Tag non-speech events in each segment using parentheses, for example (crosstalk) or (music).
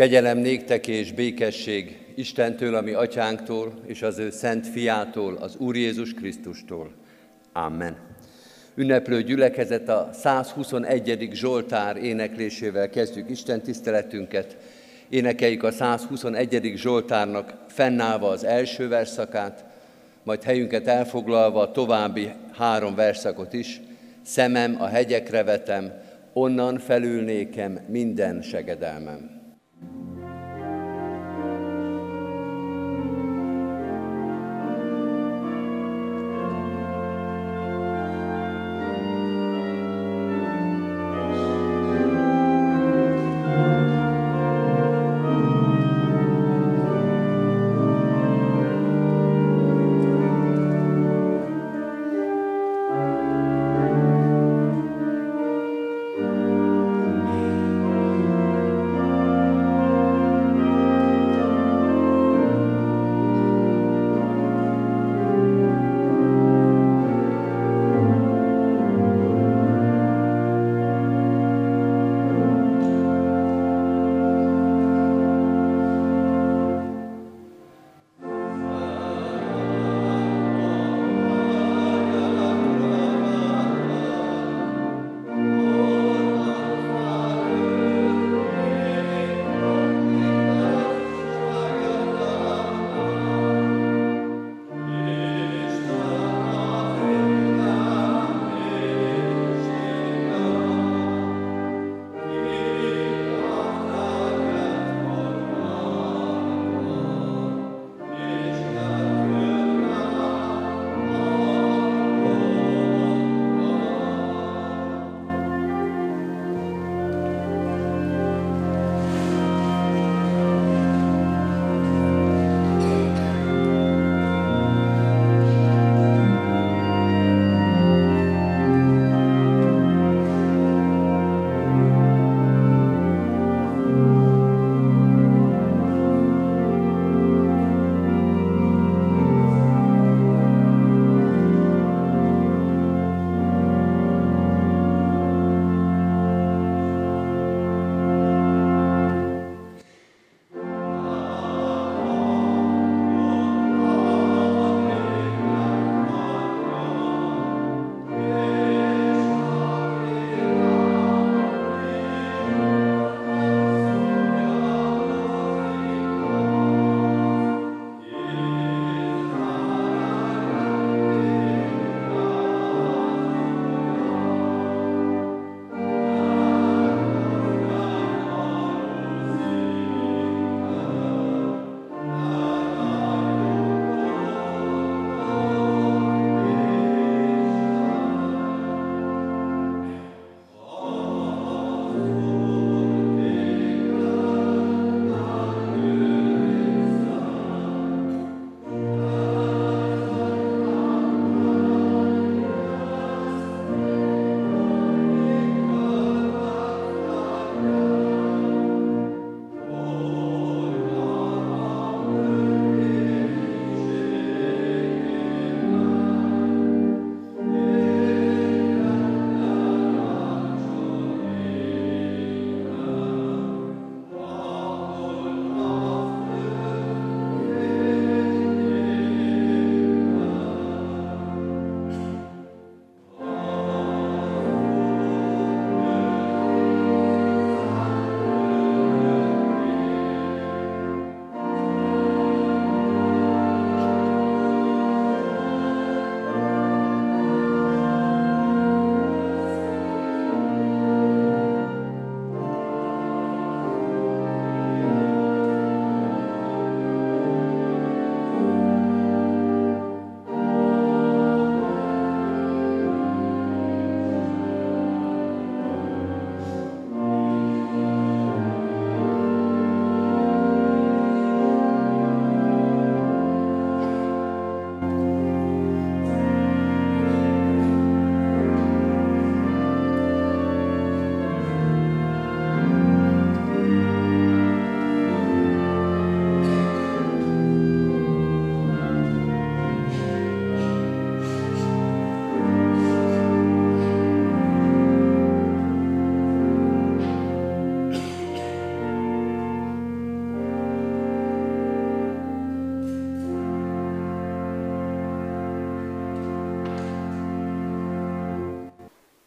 Kegyelem néktek és békesség Istentől, ami atyánktól, és az ő szent fiától, az Úr Jézus Krisztustól. Amen. Ünneplő gyülekezet a 121. Zsoltár éneklésével kezdjük Isten tiszteletünket. Énekeljük a 121. Zsoltárnak fennállva az első verszakát, majd helyünket elfoglalva a további három verszakot is. Szemem a hegyekre vetem, onnan felülnékem minden segedelmem.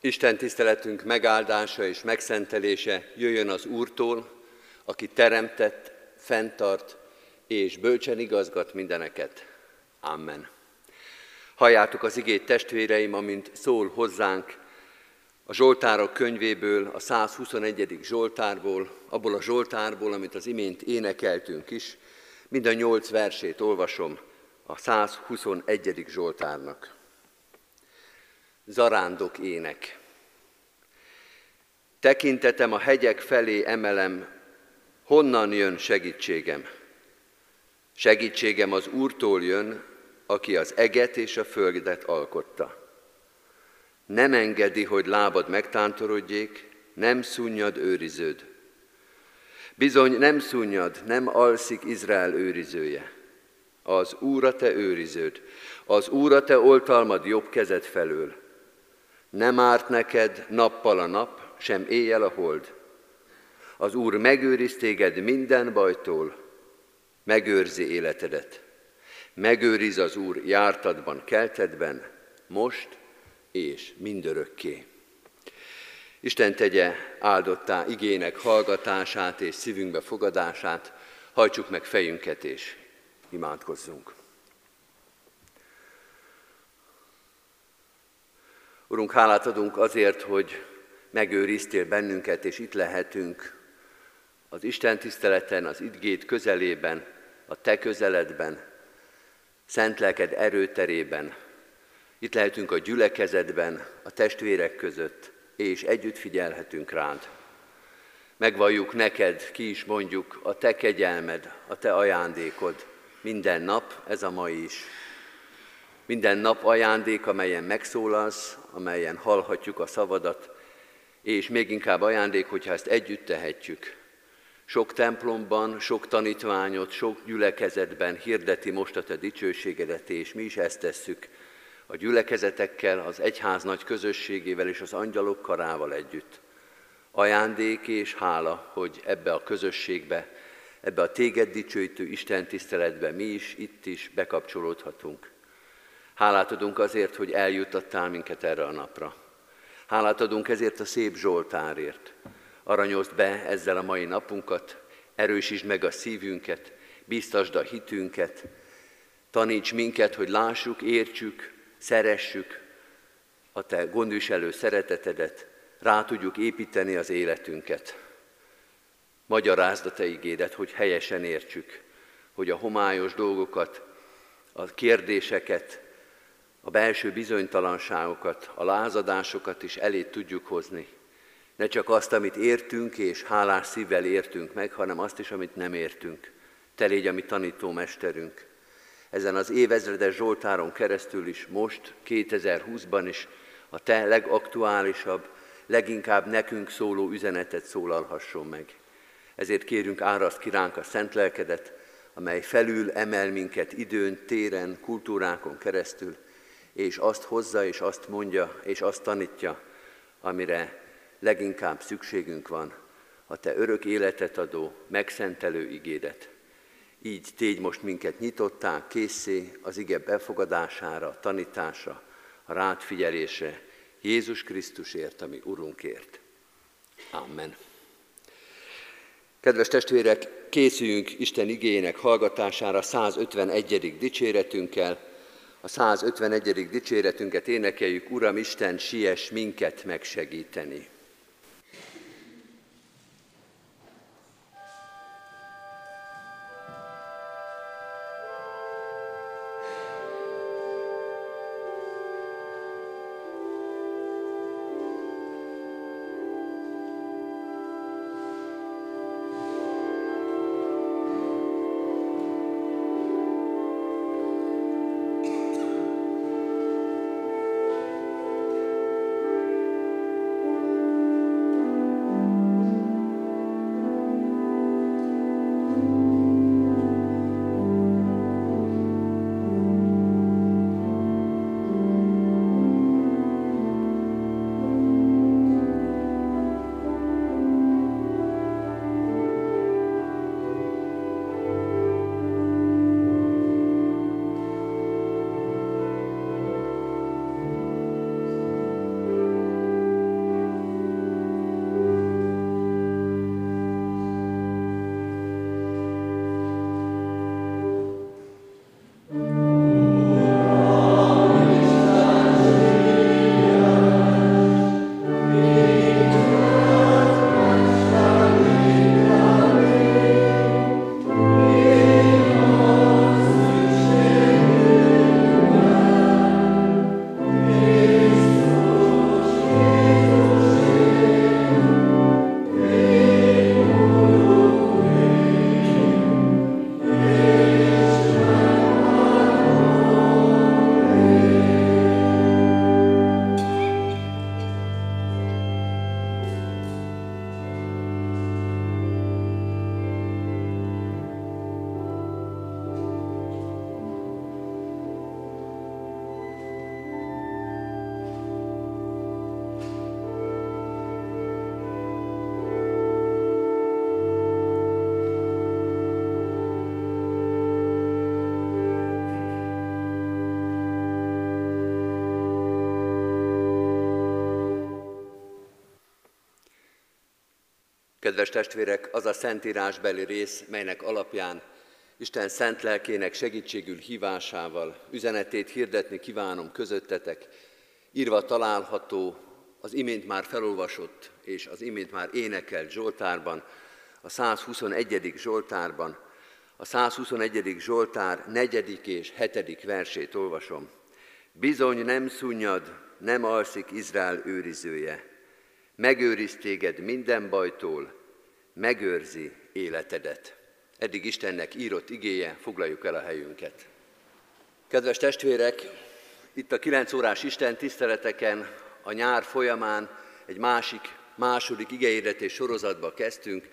Isten tiszteletünk megáldása és megszentelése jöjjön az Úrtól, aki teremtett, fenntart és bölcsen igazgat mindeneket. Amen. Halljátok az igét testvéreim, amint szól hozzánk a Zsoltárok könyvéből, a 121. Zsoltárból, abból a Zsoltárból, amit az imént énekeltünk is, mind a nyolc versét olvasom a 121. Zsoltárnak. Zarándok ének. Tekintetem a hegyek felé emelem, honnan jön segítségem? Segítségem az Úrtól jön, aki az eget és a földet alkotta. Nem engedi, hogy lábad megtántorodjék, nem szunnyad őriződ. Bizony nem szunnyad, nem alszik Izrael őrizője. Az Úr a te őriződ, az Úr a te oltalmad jobb kezed felől. Nem árt neked nappal a nap, sem éjjel a hold. Az Úr megőriz téged minden bajtól, megőrzi életedet. Megőriz az Úr jártadban, keltedben, most és mindörökké. Isten tegye áldottá igének hallgatását és szívünkbe fogadását, hajtsuk meg fejünket és imádkozzunk. Urunk, hálát adunk azért, hogy megőriztél bennünket, és itt lehetünk az Isten tiszteleten, az idgét közelében, a Te közeledben, szent lelked erőterében. Itt lehetünk a gyülekezetben, a testvérek között, és együtt figyelhetünk rád. Megvalljuk neked, ki is mondjuk, a te kegyelmed, a te ajándékod, minden nap, ez a mai is. Minden nap ajándék, amelyen megszólalsz, amelyen hallhatjuk a szavadat, és még inkább ajándék, hogyha ezt együtt tehetjük. Sok templomban, sok tanítványot, sok gyülekezetben hirdeti most a te dicsőségedet, és mi is ezt tesszük a gyülekezetekkel, az egyház nagy közösségével és az angyalok karával együtt. Ajándék és hála, hogy ebbe a közösségbe, ebbe a téged dicsőítő Isten tiszteletbe mi is itt is bekapcsolódhatunk. Hálát adunk azért, hogy eljuttattál minket erre a napra. Hálát adunk ezért a szép Zsoltárért. Aranyozd be ezzel a mai napunkat, erősítsd meg a szívünket, biztasd a hitünket, taníts minket, hogy lássuk, értsük, szeressük a Te gondviselő szeretetedet, rá tudjuk építeni az életünket. Magyarázd a Te igédet, hogy helyesen értsük, hogy a homályos dolgokat, a kérdéseket, a belső bizonytalanságokat, a lázadásokat is elé tudjuk hozni. Ne csak azt, amit értünk és hálás szívvel értünk meg, hanem azt is, amit nem értünk. Te légy a mi tanítómesterünk. Ezen az évezredes Zsoltáron keresztül is most, 2020-ban is a te legaktuálisabb, leginkább nekünk szóló üzenetet szólalhasson meg. Ezért kérünk áraszt kiránk a szent lelkedet, amely felül emel minket időn, téren, kultúrákon keresztül, és azt hozza, és azt mondja, és azt tanítja, amire leginkább szükségünk van, a Te örök életet adó, megszentelő igédet. Így tégy most minket nyitottá, készé az ige befogadására, tanításra, a rád figyelésre, Jézus Krisztusért, ami Urunkért. Amen. Kedves testvérek, készüljünk Isten igének hallgatására 151. dicséretünkkel, a 151. dicséretünket énekeljük, Uram Isten, siess minket megsegíteni. Kedves testvérek, az a szentírásbeli rész, melynek alapján Isten szent lelkének segítségül hívásával üzenetét hirdetni kívánom közöttetek, írva található az imént már felolvasott és az imént már énekelt Zsoltárban, a 121. Zsoltárban, a 121. Zsoltár 4. és 7. versét olvasom. Bizony nem szunnyad, nem alszik Izrael őrizője. Megőriz téged minden bajtól, megőrzi életedet. Eddig Istennek írott igéje, foglaljuk el a helyünket. Kedves testvérek, itt a 9 órás Isten tiszteleteken a nyár folyamán egy másik, második igehirdetés sorozatba kezdtünk.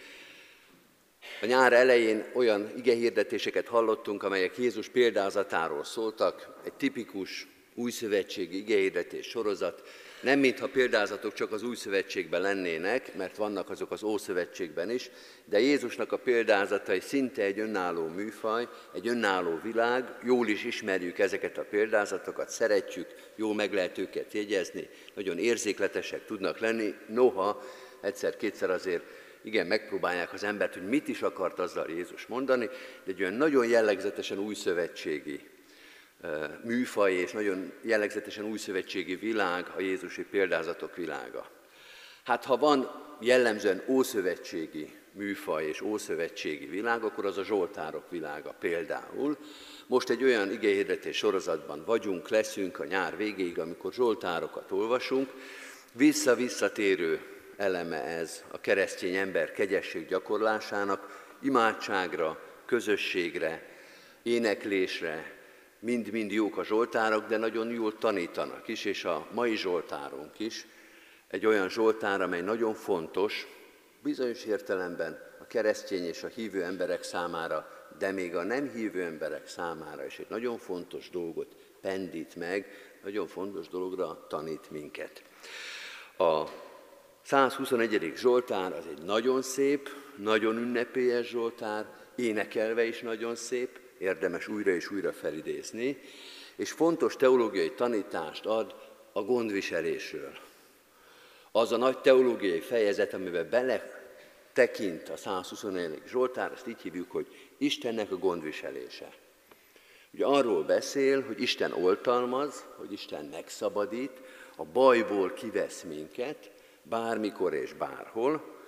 A nyár elején olyan igehirdetéseket hallottunk, amelyek Jézus példázatáról szóltak, egy tipikus újszövetségi igehirdetés sorozat, nem mintha példázatok csak az új szövetségben lennének, mert vannak azok az ószövetségben is, de Jézusnak a példázatai szinte egy önálló műfaj, egy önálló világ, jól is ismerjük ezeket a példázatokat, szeretjük, jó meg lehet őket jegyezni, nagyon érzékletesek tudnak lenni, noha egyszer-kétszer azért igen, megpróbálják az embert, hogy mit is akart azzal Jézus mondani, de egy olyan nagyon jellegzetesen újszövetségi műfaj és nagyon jellegzetesen újszövetségi világ a Jézusi példázatok világa. Hát ha van jellemzően ószövetségi műfaj és ószövetségi világ, akkor az a Zsoltárok világa például. Most egy olyan igényhirdetés sorozatban vagyunk, leszünk a nyár végéig, amikor Zsoltárokat olvasunk. Vissza-visszatérő eleme ez a keresztény ember kegyesség gyakorlásának, imádságra, közösségre, éneklésre, mind-mind jók a zsoltárok, de nagyon jól tanítanak is, és a mai zsoltárunk is egy olyan zsoltár, amely nagyon fontos, bizonyos értelemben a keresztény és a hívő emberek számára, de még a nem hívő emberek számára is egy nagyon fontos dolgot pendít meg, nagyon fontos dologra tanít minket. A 121. Zsoltár az egy nagyon szép, nagyon ünnepélyes Zsoltár, énekelve is nagyon szép, érdemes újra és újra felidézni, és fontos teológiai tanítást ad a gondviselésről. Az a nagy teológiai fejezet, amiben bele tekint a 124. Zsoltár, azt így hívjuk, hogy Istennek a gondviselése. Ugye arról beszél, hogy Isten oltalmaz, hogy Isten megszabadít, a bajból kivesz minket, bármikor és bárhol,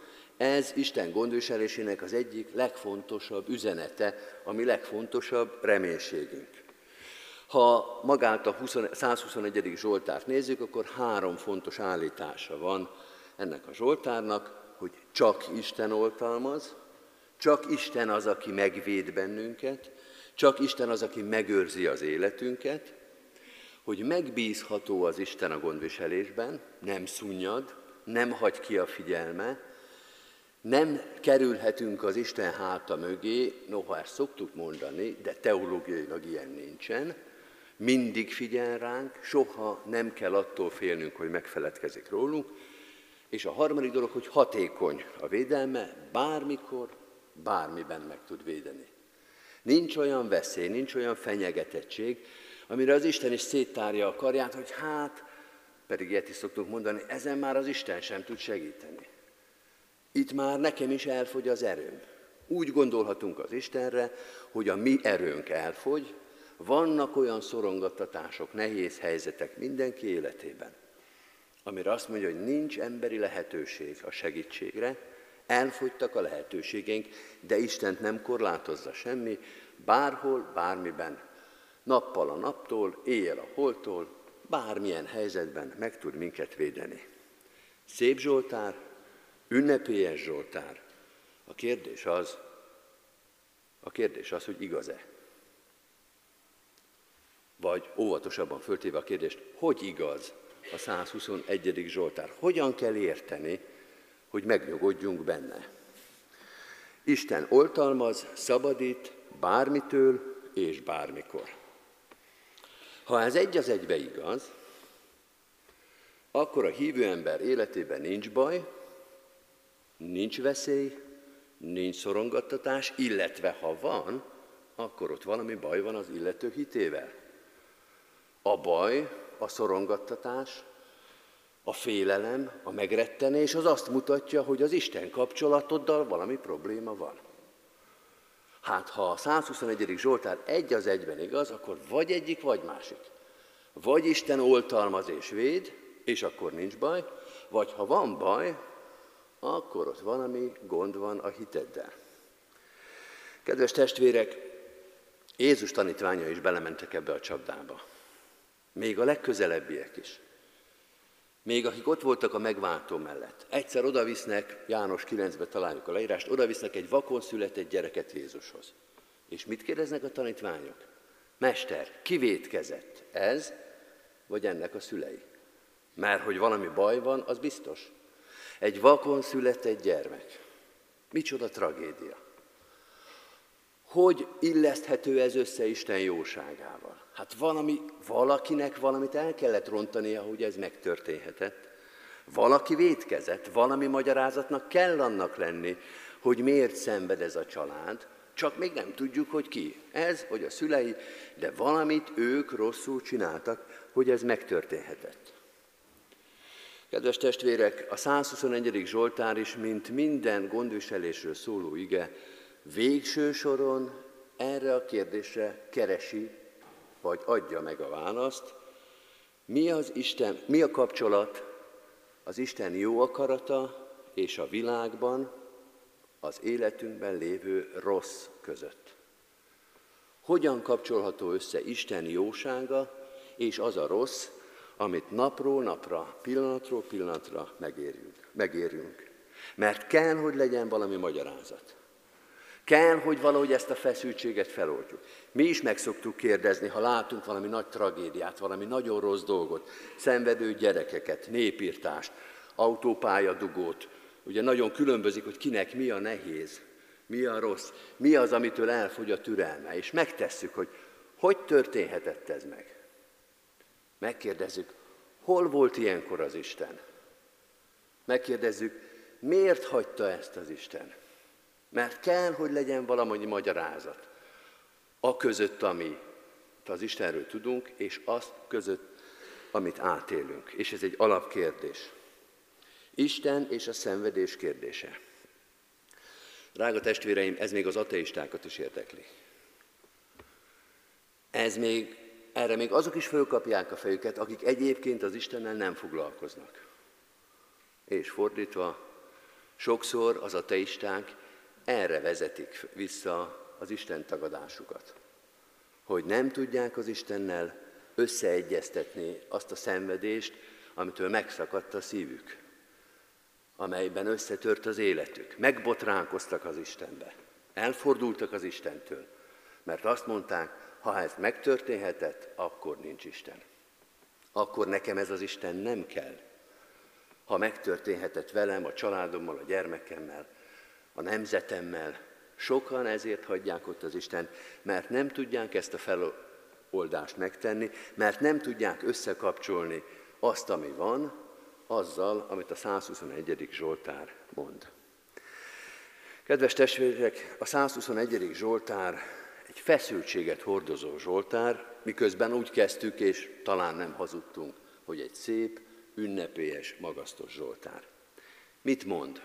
ez Isten gondviselésének az egyik legfontosabb üzenete, ami legfontosabb reménységünk. Ha magát a 20, 121. Zsoltárt nézzük, akkor három fontos állítása van ennek a Zsoltárnak, hogy csak Isten oltalmaz, csak Isten az, aki megvéd bennünket, csak Isten az, aki megőrzi az életünket, hogy megbízható az Isten a gondviselésben, nem szunnyad, nem hagy ki a figyelme, nem kerülhetünk az Isten háta mögé, noha ezt szoktuk mondani, de teológiailag ilyen nincsen. Mindig figyel ránk, soha nem kell attól félnünk, hogy megfeledkezik rólunk. És a harmadik dolog, hogy hatékony a védelme, bármikor, bármiben meg tud védeni. Nincs olyan veszély, nincs olyan fenyegetettség, amire az Isten is széttárja a karját, hogy hát, pedig ilyet is szoktunk mondani, ezen már az Isten sem tud segíteni. Itt már nekem is elfogy az erőm. Úgy gondolhatunk az Istenre, hogy a mi erőnk elfogy, vannak olyan szorongattatások, nehéz helyzetek mindenki életében, amire azt mondja, hogy nincs emberi lehetőség a segítségre, elfogytak a lehetőségeink, de Istent nem korlátozza semmi, bárhol, bármiben, nappal a naptól, éjjel a holtól, bármilyen helyzetben meg tud minket védeni. Szép Zsoltár, Ünnepélyes Zsoltár. A kérdés az, a kérdés az, hogy igaz-e? Vagy óvatosabban föltéve a kérdést, hogy igaz a 121. Zsoltár? Hogyan kell érteni, hogy megnyugodjunk benne? Isten oltalmaz, szabadít bármitől és bármikor. Ha ez egy az egybe igaz, akkor a hívő ember életében nincs baj, nincs veszély, nincs szorongattatás, illetve ha van, akkor ott valami baj van az illető hitével. A baj, a szorongattatás A félelem, a megrettenés az azt mutatja, hogy az Isten kapcsolatoddal valami probléma van. Hát ha a 121. Zsoltár egy az egyben igaz, akkor vagy egyik, vagy másik. Vagy Isten oltalmaz és véd, és akkor nincs baj, vagy ha van baj, akkor ott valami gond van a hiteddel. Kedves testvérek, Jézus tanítványa is belementek ebbe a csapdába. Még a legközelebbiek is. Még akik ott voltak a megváltó mellett. Egyszer odavisznek, János 9-ben találjuk a leírást, odavisznek egy vakon született gyereket Jézushoz. És mit kérdeznek a tanítványok? Mester, kivétkezett? Ez, vagy ennek a szülei? Mert hogy valami baj van, az biztos. Egy vakon született gyermek. Micsoda tragédia. Hogy illeszthető ez össze Isten jóságával? Hát valami, valakinek valamit el kellett rontania, hogy ez megtörténhetett. Valaki vétkezett, valami magyarázatnak kell annak lenni, hogy miért szenved ez a család, csak még nem tudjuk, hogy ki. Ez vagy a szülei, de valamit ők rosszul csináltak, hogy ez megtörténhetett. Kedves testvérek, a 121. Zsoltár is, mint minden gondviselésről szóló ige, végső soron erre a kérdésre keresi, vagy adja meg a választ, mi, az Isten, mi a kapcsolat az Isten jó akarata és a világban, az életünkben lévő rossz között. Hogyan kapcsolható össze Isten jósága és az a rossz, amit napról napra, pillanatról pillanatra megérünk. megérünk. Mert kell, hogy legyen valami magyarázat. Kell, hogy valahogy ezt a feszültséget feloldjuk. Mi is meg szoktuk kérdezni, ha látunk valami nagy tragédiát, valami nagyon rossz dolgot, szenvedő gyerekeket, népírtást, autópályadugót. Ugye nagyon különbözik, hogy kinek mi a nehéz, mi a rossz, mi az, amitől elfogy a türelme. És megtesszük, hogy hogy történhetett ez meg. Megkérdezzük, hol volt ilyenkor az Isten? Megkérdezzük, miért hagyta ezt az Isten? Mert kell, hogy legyen valami magyarázat. A között, amit az Istenről tudunk, és azt között, amit átélünk. És ez egy alapkérdés. Isten és a szenvedés kérdése. Drága testvéreim, ez még az ateistákat is érdekli. Ez még, erre még azok is fölkapják a fejüket, akik egyébként az Istennel nem foglalkoznak. És fordítva, sokszor az ateisták erre vezetik vissza az Isten tagadásukat. Hogy nem tudják az Istennel összeegyeztetni azt a szenvedést, amitől megszakadt a szívük, amelyben összetört az életük. Megbotránkoztak az Istenbe, elfordultak az Istentől, mert azt mondták, ha ez megtörténhetett, akkor nincs Isten. Akkor nekem ez az Isten nem kell. Ha megtörténhetett velem, a családommal, a gyermekemmel, a nemzetemmel. Sokan ezért hagyják ott az Isten, mert nem tudják ezt a feloldást megtenni, mert nem tudják összekapcsolni azt, ami van, azzal, amit a 121. Zsoltár mond. Kedves testvérek, a 121. Zsoltár egy feszültséget hordozó Zsoltár, miközben úgy kezdtük, és talán nem hazudtunk, hogy egy szép, ünnepélyes, magasztos Zsoltár. Mit mond?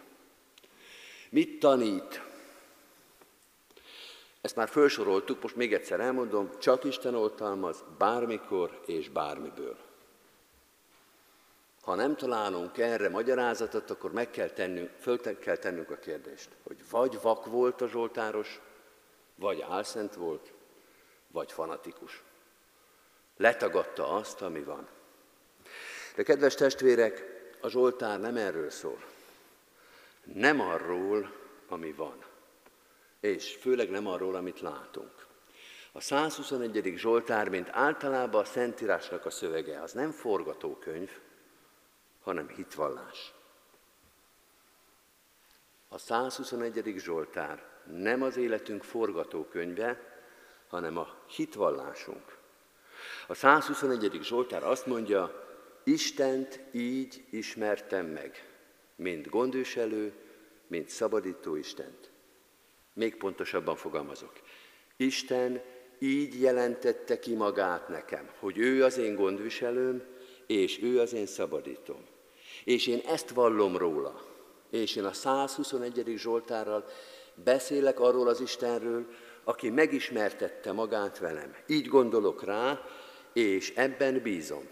Mit tanít? Ezt már felsoroltuk, most még egyszer elmondom, csak Isten oltalmaz bármikor és bármiből. Ha nem találunk erre magyarázatot, akkor meg kell tennünk, föl kell tennünk a kérdést, hogy vagy vak volt a Zsoltáros, vagy álszent volt, vagy fanatikus. Letagadta azt, ami van. De kedves testvérek, a Zsoltár nem erről szól nem arról, ami van, és főleg nem arról, amit látunk. A 121. Zsoltár, mint általában a Szentírásnak a szövege, az nem forgatókönyv, hanem hitvallás. A 121. Zsoltár nem az életünk forgatókönyve, hanem a hitvallásunk. A 121. Zsoltár azt mondja, Istent így ismertem meg mint gondviselő, mint szabadító Istent. Még pontosabban fogalmazok. Isten így jelentette ki magát nekem, hogy ő az én gondviselőm, és ő az én szabadítom. És én ezt vallom róla. És én a 121. Zsoltárral beszélek arról az Istenről, aki megismertette magát velem. Így gondolok rá, és ebben bízom.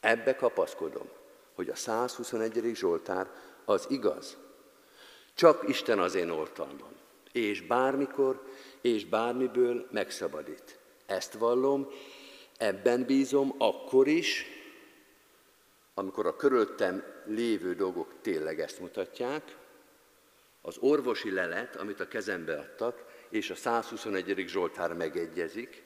Ebbe kapaszkodom, hogy a 121. Zsoltár az igaz. Csak Isten az én oltalmam, és bármikor, és bármiből megszabadít. Ezt vallom, ebben bízom akkor is, amikor a körülöttem lévő dolgok tényleg ezt mutatják, az orvosi lelet, amit a kezembe adtak, és a 121. Zsoltár megegyezik,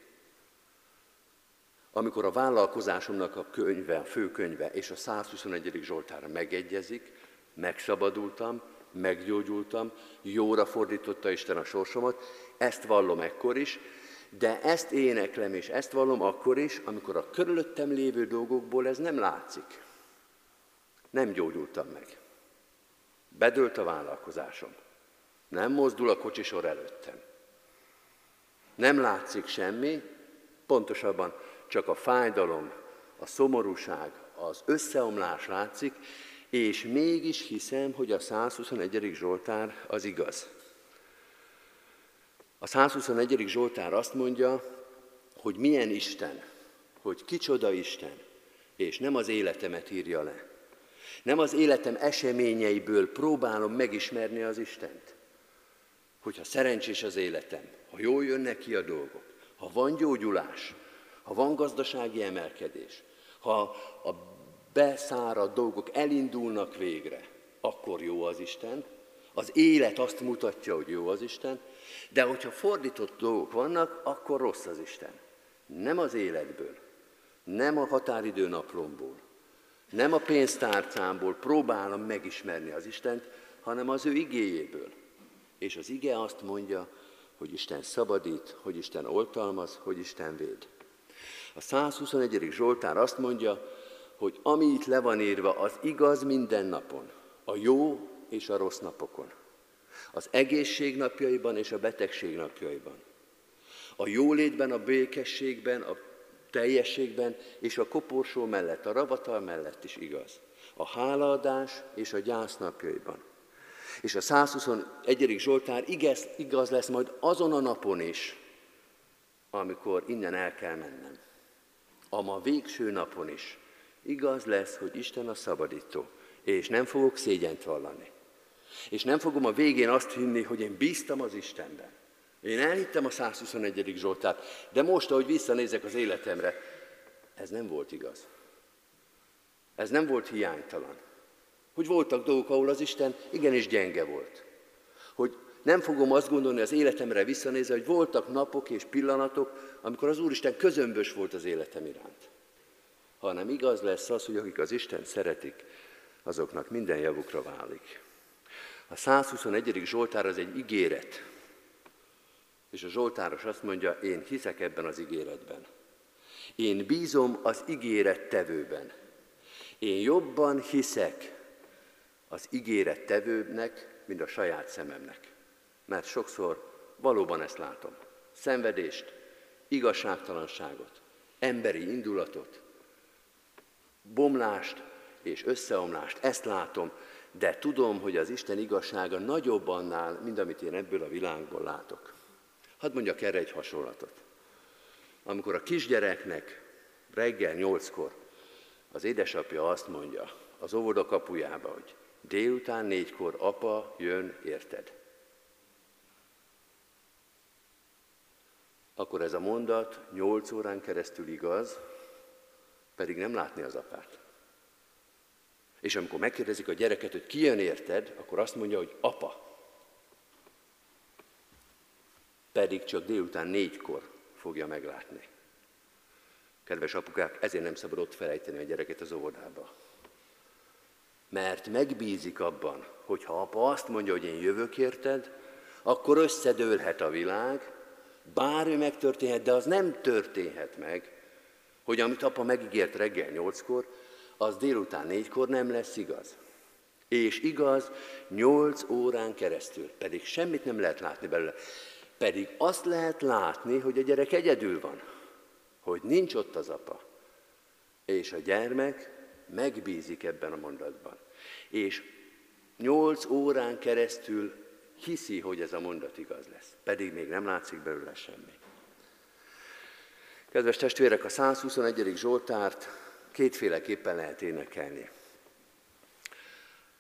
amikor a vállalkozásomnak a könyve, a főkönyve és a 121. Zsoltár megegyezik, megszabadultam, meggyógyultam, jóra fordította Isten a sorsomat, ezt vallom ekkor is, de ezt éneklem és ezt vallom akkor is, amikor a körülöttem lévő dolgokból ez nem látszik. Nem gyógyultam meg. Bedőlt a vállalkozásom. Nem mozdul a kocsisor előttem. Nem látszik semmi, pontosabban csak a fájdalom, a szomorúság, az összeomlás látszik, és mégis hiszem, hogy a 121. Zsoltár az igaz. A 121. Zsoltár azt mondja, hogy milyen Isten, hogy kicsoda Isten, és nem az életemet írja le. Nem az életem eseményeiből próbálom megismerni az Istent. Hogyha szerencsés az életem, ha jól jönnek ki a dolgok, ha van gyógyulás, ha van gazdasági emelkedés, ha a beszáradt dolgok elindulnak végre, akkor jó az Isten. Az élet azt mutatja, hogy jó az Isten, de hogyha fordított dolgok vannak, akkor rossz az Isten. Nem az életből, nem a határidő naplomból, nem a pénztárcámból próbálom megismerni az Istent, hanem az ő igéjéből. És az ige azt mondja, hogy Isten szabadít, hogy Isten oltalmaz, hogy Isten véd. A 121. Zsoltár azt mondja, hogy ami itt le van írva, az igaz minden napon, a jó és a rossz napokon. Az egészség napjaiban és a betegség napjaiban. A jólétben, a békességben, a teljességben és a koporsó mellett, a ravatal mellett is igaz. A hálaadás és a gyász napjaiban. És a 121. Zsoltár igaz, igaz lesz majd azon a napon is, amikor innen el kell mennem. A ma végső napon is, Igaz lesz, hogy Isten a szabadító, és nem fogok szégyent vallani. És nem fogom a végén azt hinni, hogy én bíztam az Istenben. Én elhittem a 121. Zsoltát, de most, ahogy visszanézek az életemre, ez nem volt igaz. Ez nem volt hiánytalan. Hogy voltak dolgok, ahol az Isten igenis gyenge volt. Hogy nem fogom azt gondolni az életemre visszanézve, hogy voltak napok és pillanatok, amikor az Úristen közömbös volt az életem iránt hanem igaz lesz az, hogy akik az Isten szeretik, azoknak minden javukra válik. A 121. Zsoltár az egy ígéret, és a Zsoltáros azt mondja, én hiszek ebben az ígéretben. Én bízom az ígéret tevőben. Én jobban hiszek az ígéret tevőnek, mint a saját szememnek. Mert sokszor valóban ezt látom. Szenvedést, igazságtalanságot, emberi indulatot, bomlást és összeomlást, ezt látom, de tudom, hogy az Isten igazsága nagyobb annál, mint amit én ebből a világból látok. Hadd mondjak erre egy hasonlatot. Amikor a kisgyereknek reggel nyolckor az édesapja azt mondja az óvoda kapujába, hogy délután négykor apa jön, érted? Akkor ez a mondat nyolc órán keresztül igaz, pedig nem látni az apát. És amikor megkérdezik a gyereket, hogy ki jön érted, akkor azt mondja, hogy apa. Pedig csak délután négykor fogja meglátni. Kedves apukák, ezért nem szabad ott felejteni a gyereket az óvodába. Mert megbízik abban, hogy ha apa azt mondja, hogy én jövök érted, akkor összedőlhet a világ, bármi megtörténhet, de az nem történhet meg, hogy amit apa megígért reggel nyolckor, az délután négykor nem lesz igaz. És igaz, nyolc órán keresztül, pedig semmit nem lehet látni belőle. Pedig azt lehet látni, hogy a gyerek egyedül van, hogy nincs ott az apa. És a gyermek megbízik ebben a mondatban. És nyolc órán keresztül hiszi, hogy ez a mondat igaz lesz. Pedig még nem látszik belőle semmi. Kedves testvérek, a 121. Zsoltárt kétféleképpen lehet énekelni.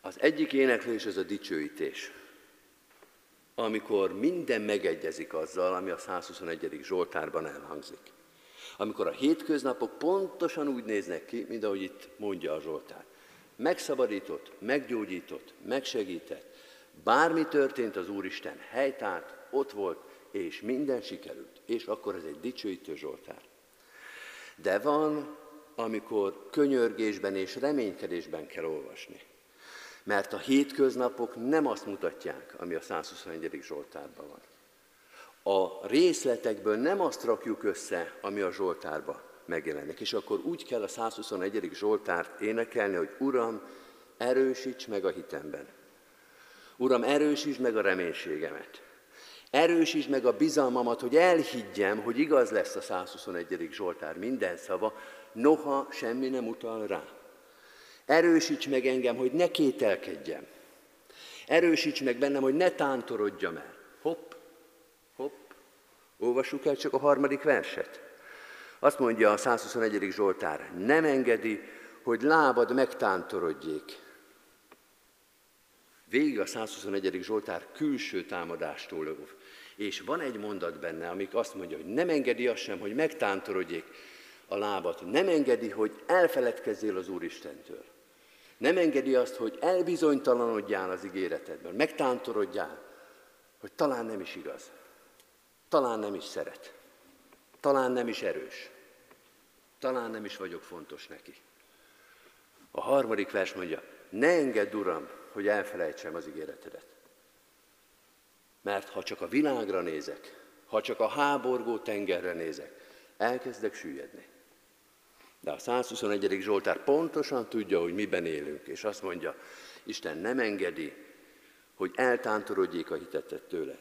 Az egyik éneklés az a dicsőítés, amikor minden megegyezik azzal, ami a 121. Zsoltárban elhangzik. Amikor a hétköznapok pontosan úgy néznek ki, mint ahogy itt mondja a Zsoltár. Megszabadított, meggyógyított, megsegített. Bármi történt, az Úristen helytárt, ott volt, és minden sikerült. És akkor ez egy dicsőítő Zsoltár. De van, amikor könyörgésben és reménykedésben kell olvasni. Mert a hétköznapok nem azt mutatják, ami a 121. Zsoltárban van. A részletekből nem azt rakjuk össze, ami a Zsoltárban megjelenik. És akkor úgy kell a 121. Zsoltárt énekelni, hogy Uram, erősíts meg a hitemben. Uram, erősíts meg a reménységemet. Erősíts meg a bizalmamat, hogy elhiggyem, hogy igaz lesz a 121. Zsoltár minden szava, noha semmi nem utal rá. Erősíts meg engem, hogy ne kételkedjem. Erősíts meg bennem, hogy ne tántorodjam el. Hopp, hopp. Olvassuk el csak a harmadik verset. Azt mondja a 121. Zsoltár, nem engedi, hogy lábad megtántorodjék. Végig a 121. Zsoltár külső támadástól óv. És van egy mondat benne, amik azt mondja, hogy nem engedi azt sem, hogy megtántorodjék a lábat. Nem engedi, hogy elfeledkezzél az Úristentől. Nem engedi azt, hogy elbizonytalanodjál az ígéretedben, megtántorodjál, hogy talán nem is igaz, talán nem is szeret, talán nem is erős, talán nem is vagyok fontos neki. A harmadik vers mondja, ne engedd, Uram, hogy elfelejtsem az ígéretedet. Mert ha csak a világra nézek, ha csak a háborgó tengerre nézek, elkezdek süllyedni. De a 121. Zsoltár pontosan tudja, hogy miben élünk, és azt mondja, Isten nem engedi, hogy eltántorodjék a hitetet tőle.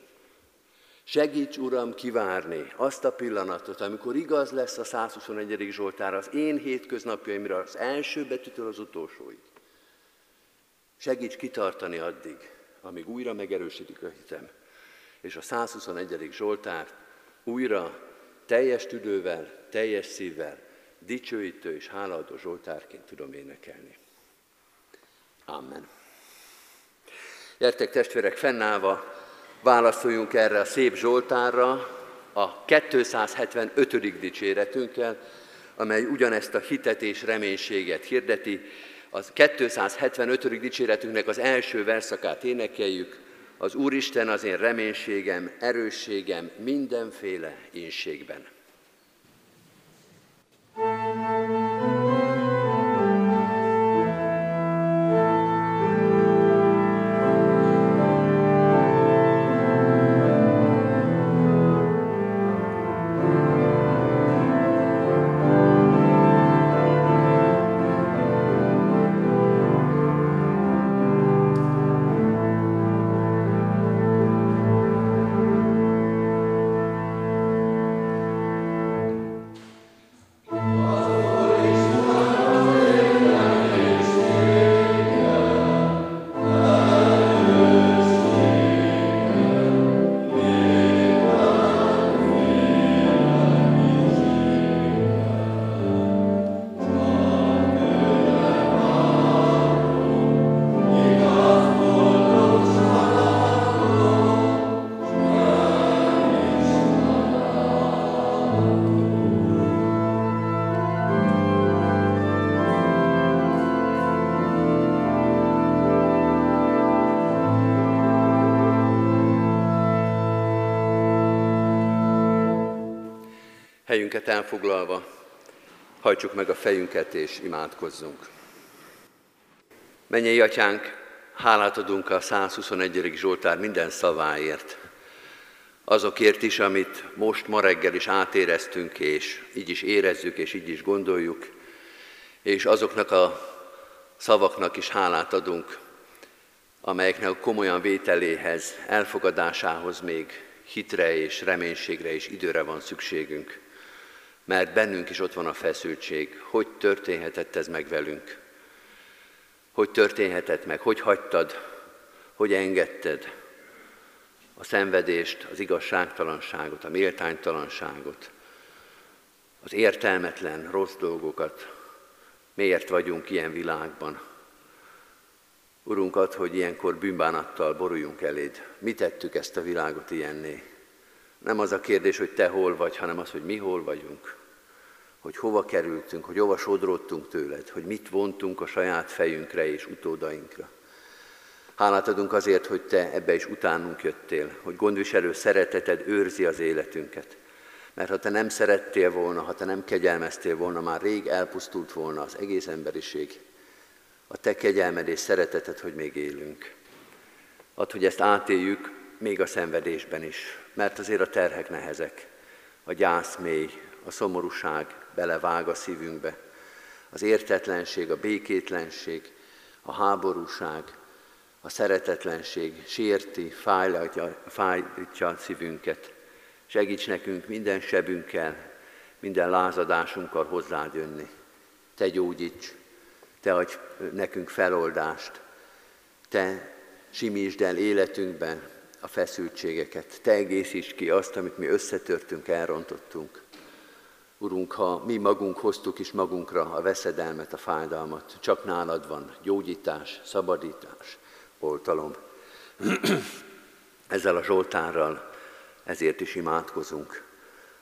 Segíts, Uram, kivárni azt a pillanatot, amikor igaz lesz a 121. Zsoltár az én hétköznapjaimra, az első betűtől az utolsóig. Segíts kitartani addig, amíg újra megerősítik a hitem, és a 121. Zsoltár újra teljes tüdővel, teljes szívvel, dicsőítő és hálaadó Zsoltárként tudom énekelni. Amen. Gyertek testvérek, fennállva válaszoljunk erre a szép Zsoltárra a 275. dicséretünkkel, amely ugyanezt a hitet és reménységet hirdeti. Az 275. dicséretünknek az első verszakát énekeljük, az Úristen az én reménységem, erősségem mindenféle énségben. Helyünket elfoglalva, hajtsuk meg a fejünket és imádkozzunk. Menjél, Atyánk, hálát adunk a 121. Zsoltár minden szaváért, azokért is, amit most ma reggel is átéreztünk, és így is érezzük, és így is gondoljuk, és azoknak a szavaknak is hálát adunk, amelyeknek a komolyan vételéhez, elfogadásához még hitre és reménységre és időre van szükségünk mert bennünk is ott van a feszültség, hogy történhetett ez meg velünk. hogy történhetett meg, hogy hagytad, hogy engedted a szenvedést, az igazságtalanságot, a méltánytalanságot, az értelmetlen, rossz dolgokat. Miért vagyunk ilyen világban? Urunk, ad, hogy ilyenkor bűnbánattal boruljunk eléd. Mi tettük ezt a világot ilyenné? Nem az a kérdés, hogy te hol vagy, hanem az, hogy mi hol vagyunk. Hogy hova kerültünk, hogy hova sodródtunk tőled, hogy mit vontunk a saját fejünkre és utódainkra. Hálát adunk azért, hogy Te ebbe is utánunk jöttél, hogy gondviselő szereteted őrzi az életünket. Mert ha Te nem szerettél volna, ha Te nem kegyelmeztél volna, már rég elpusztult volna az egész emberiség. A Te kegyelmed és szereteted, hogy még élünk. Add, hogy ezt átéljük még a szenvedésben is, mert azért a terhek nehezek, a gyász mély, a szomorúság belevág a szívünkbe, az értetlenség, a békétlenség, a háborúság, a szeretetlenség sérti, fájlatja, fájtja a szívünket. Segíts nekünk minden sebünkkel, minden lázadásunkkal hozzád jönni. Te gyógyíts, Te adj nekünk feloldást, Te simítsd el életünkben a feszültségeket, Te egészíts ki azt, amit mi összetörtünk, elrontottunk. Urunk, ha mi magunk hoztuk is magunkra a veszedelmet, a fájdalmat, csak nálad van gyógyítás, szabadítás, oltalom. (clears throat) Ezzel a Zsoltárral ezért is imádkozunk.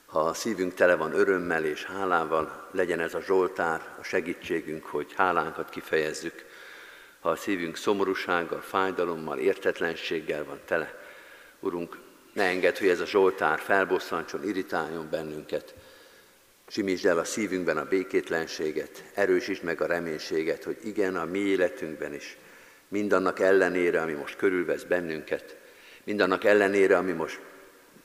Ha a szívünk tele van örömmel és hálával, legyen ez a Zsoltár a segítségünk, hogy hálánkat kifejezzük. Ha a szívünk szomorúsággal, fájdalommal, értetlenséggel van tele, Urunk, ne engedd, hogy ez a Zsoltár felbosszantson, irritáljon bennünket. Simítsd el a szívünkben a békétlenséget, erősítsd meg a reménységet, hogy igen, a mi életünkben is mindannak ellenére, ami most körülvesz bennünket, mindannak ellenére, ami most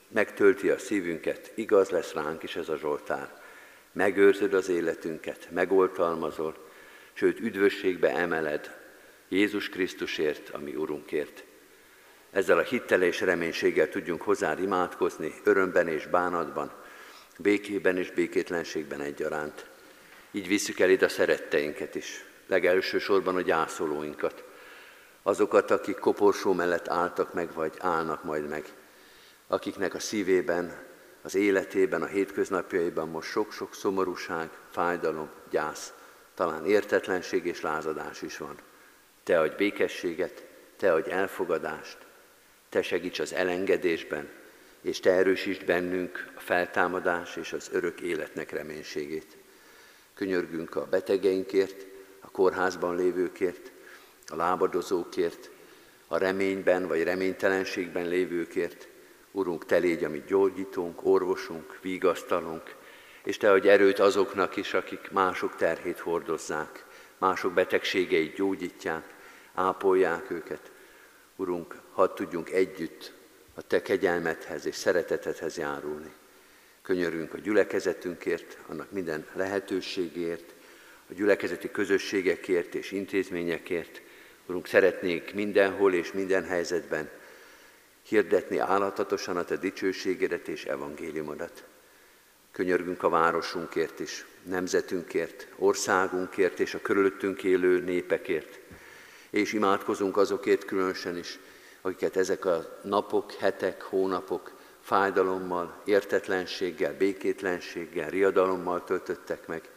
megtölti a szívünket, igaz lesz ránk is ez a Zsoltár. Megőrzöd az életünket, megoltalmazol, sőt üdvösségbe emeled Jézus Krisztusért, ami Urunkért. Ezzel a hittel és reménységgel tudjunk hozzá imádkozni, örömben és bánatban, békében és békétlenségben egyaránt. Így visszük el ide a szeretteinket is, legelső sorban a gyászolóinkat, azokat, akik koporsó mellett álltak meg, vagy állnak majd meg, akiknek a szívében, az életében, a hétköznapjaiban most sok-sok szomorúság, fájdalom, gyász, talán értetlenség és lázadás is van. Te adj békességet, Te adj elfogadást, Te segíts az elengedésben, és Te erősítsd bennünk a feltámadás és az örök életnek reménységét. Könyörgünk a betegeinkért, a kórházban lévőkért, a lábadozókért, a reményben vagy reménytelenségben lévőkért. Urunk, Te légy a mi gyógyítónk, orvosunk, vigasztalunk, és Te adj erőt azoknak is, akik mások terhét hordozzák, mások betegségeit gyógyítják, ápolják őket. Urunk, hadd tudjunk együtt a Te kegyelmethez és szeretetedhez járulni. Könyörünk a gyülekezetünkért, annak minden lehetőségért, a gyülekezeti közösségekért és intézményekért, Urunk, szeretnék mindenhol és minden helyzetben hirdetni állatatosan a Te dicsőségedet és evangéliumodat. Könyörgünk a városunkért is, nemzetünkért, országunkért és a körülöttünk élő népekért, és imádkozunk azokért különösen is, akiket ezek a napok, hetek, hónapok fájdalommal, értetlenséggel, békétlenséggel, riadalommal töltöttek meg,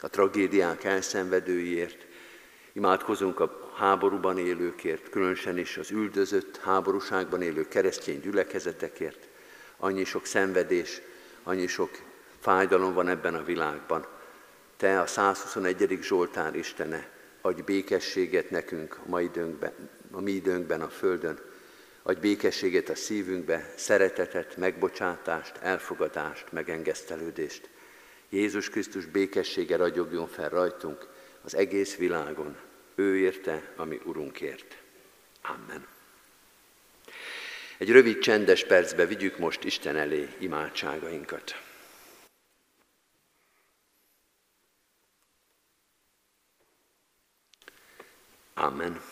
a tragédiák elszenvedőiért, Imádkozunk a háborúban élőkért, különösen is az üldözött, háborúságban élő keresztény gyülekezetekért. Annyi sok szenvedés, annyi sok fájdalom van ebben a világban. Te a 121. Zsoltár Istene, adj békességet nekünk a, mai időnkben, a mi időnkben a Földön, adj békességet a szívünkbe, szeretetet, megbocsátást, elfogadást, megengesztelődést. Jézus Krisztus békessége ragyogjon fel rajtunk, az egész világon. Ő érte, ami Urunkért. Amen. Egy rövid csendes percbe vigyük most Isten elé imádságainkat. Amen.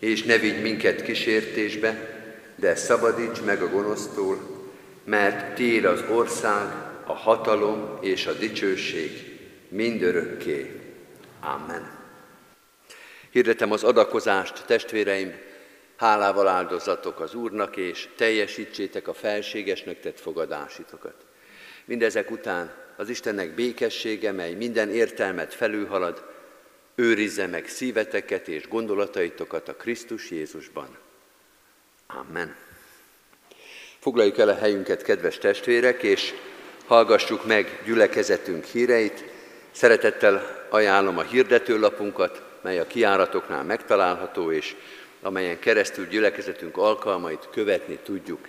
És ne vigy minket kísértésbe, de szabadíts meg a gonosztól, mert Tiéd az ország, a hatalom és a dicsőség mindörökké. Amen. Hirdetem az adakozást, testvéreim, hálával áldozatok az Úrnak, és teljesítsétek a felségesnek tett fogadásitokat. Mindezek után az Istennek békessége, mely minden értelmet felülhalad, őrizze meg szíveteket és gondolataitokat a Krisztus Jézusban. Amen. Foglaljuk el a helyünket, kedves testvérek, és hallgassuk meg gyülekezetünk híreit. Szeretettel ajánlom a hirdetőlapunkat, mely a kiáratoknál megtalálható, és amelyen keresztül gyülekezetünk alkalmait követni tudjuk.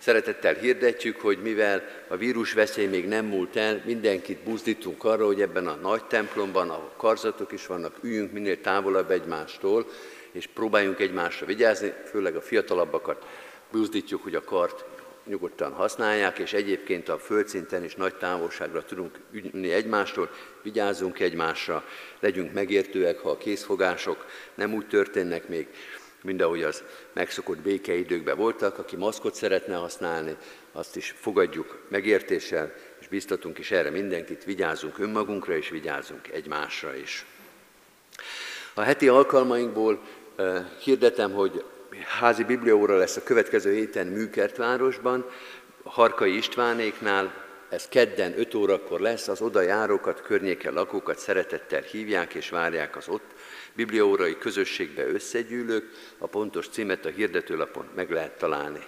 Szeretettel hirdetjük, hogy mivel a vírus veszély még nem múlt el, mindenkit buzdítunk arra, hogy ebben a nagy templomban, ahol karzatok is vannak, üljünk minél távolabb egymástól, és próbáljunk egymásra vigyázni, főleg a fiatalabbakat buzdítjuk, hogy a kart nyugodtan használják, és egyébként a földszinten is nagy távolságra tudunk ülni egymástól, vigyázzunk egymásra, legyünk megértőek, ha a készfogások nem úgy történnek még, mint ahogy az megszokott békeidőkben voltak, aki maszkot szeretne használni, azt is fogadjuk megértéssel, és biztatunk is erre mindenkit, vigyázzunk önmagunkra, és vigyázzunk egymásra is. A heti alkalmainkból uh, hirdetem, hogy házi biblióra lesz a következő héten Műkertvárosban, Harkai Istvánéknál, ez kedden 5 órakor lesz, az oda járókat, környéken lakókat szeretettel hívják és várják az ott bibliórai közösségbe összegyűlők, a pontos címet a hirdetőlapon meg lehet találni.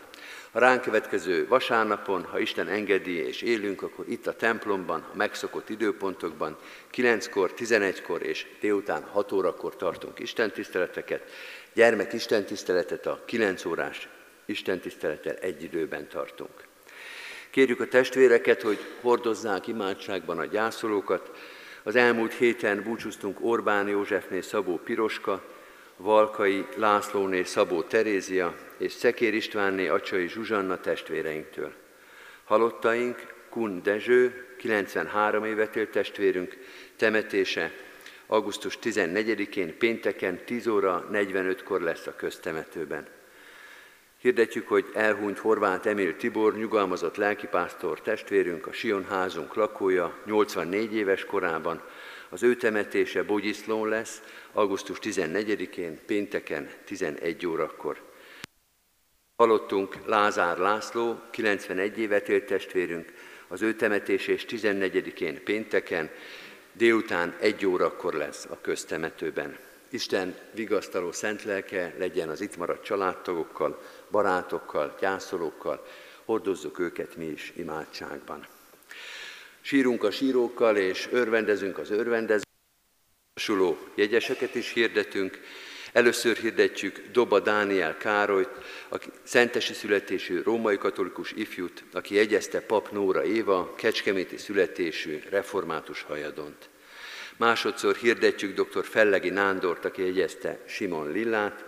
A ránk következő vasárnapon, ha Isten engedi és élünk, akkor itt a templomban, a megszokott időpontokban 9-kor, 11-kor és délután 6 órakor tartunk istentiszteleteket. Gyermek istentiszteletet a 9 órás istentisztelettel egy időben tartunk. Kérjük a testvéreket, hogy hordozzák imádságban a gyászolókat. Az elmúlt héten búcsúztunk Orbán Józsefné Szabó Piroska, Valkai Lászlóné Szabó Terézia és Szekér Istvánné Acsai Zsuzsanna testvéreinktől. Halottaink Kun Dezső, 93 évet élt testvérünk, temetése augusztus 14-én pénteken 10 óra 45-kor lesz a köztemetőben. Hirdetjük, hogy elhunyt Horváth Emil Tibor, nyugalmazott lelkipásztor testvérünk, a Sion házunk lakója, 84 éves korában. Az ő temetése Bogyiszlón lesz, augusztus 14-én, pénteken 11 órakor. Halottunk Lázár László, 91 évet élt testvérünk, az ő temetés és 14-én pénteken, délután egy órakor lesz a köztemetőben. Isten vigasztaló szent lelke legyen az itt maradt családtagokkal, barátokkal, gyászolókkal, hordozzuk őket mi is imádságban. Sírunk a sírókkal, és örvendezünk az örvendezőkkel. Suló jegyeseket is hirdetünk. Először hirdetjük Doba Dániel Károlyt, aki szentesi születésű római katolikus ifjút, aki jegyezte pap Nóra Éva, kecskeméti születésű református hajadont. Másodszor hirdetjük dr. Fellegi Nándort, aki jegyezte Simon Lillát,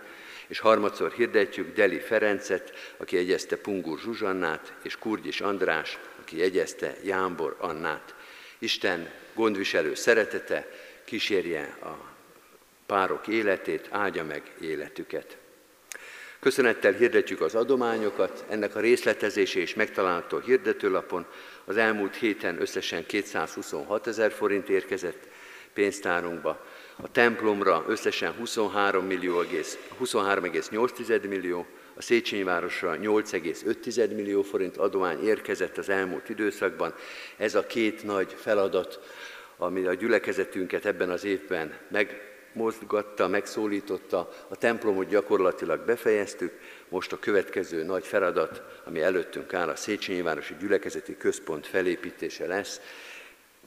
és harmadszor hirdetjük Deli Ferencet, aki jegyezte Pungur Zsuzsannát, és Kurgyis András, aki jegyezte Jámbor Annát. Isten gondviselő szeretete kísérje a párok életét, áldja meg életüket. Köszönettel hirdetjük az adományokat, ennek a részletezése és megtalálható hirdetőlapon az elmúlt héten összesen 226 ezer forint érkezett pénztárunkba, a templomra összesen 23 millió, 23,8 millió, a Széchenyi városra 8,5 millió forint adomány érkezett az elmúlt időszakban. Ez a két nagy feladat, ami a gyülekezetünket ebben az évben megmozgatta, megszólította, a templomot gyakorlatilag befejeztük, most a következő nagy feladat, ami előttünk áll, a Széchenyi Városi Gyülekezeti Központ felépítése lesz,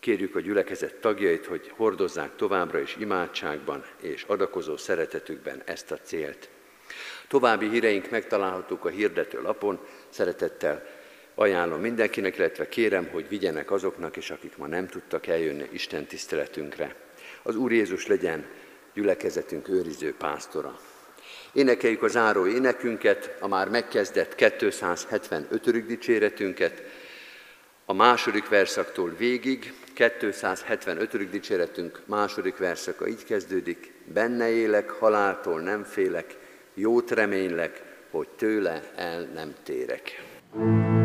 Kérjük a gyülekezet tagjait, hogy hordozzák továbbra is imádságban és adakozó szeretetükben ezt a célt. További híreink megtalálhatók a hirdető lapon, szeretettel ajánlom mindenkinek, illetve kérem, hogy vigyenek azoknak is, akik ma nem tudtak eljönni Isten tiszteletünkre. Az Úr Jézus legyen gyülekezetünk őriző pásztora. Énekeljük a záró énekünket, a már megkezdett 275. dicséretünket, a második verszaktól végig, 275. dicséretünk második verszaka így kezdődik, benne élek, haláltól nem félek, jót reménylek, hogy tőle el nem térek. thank you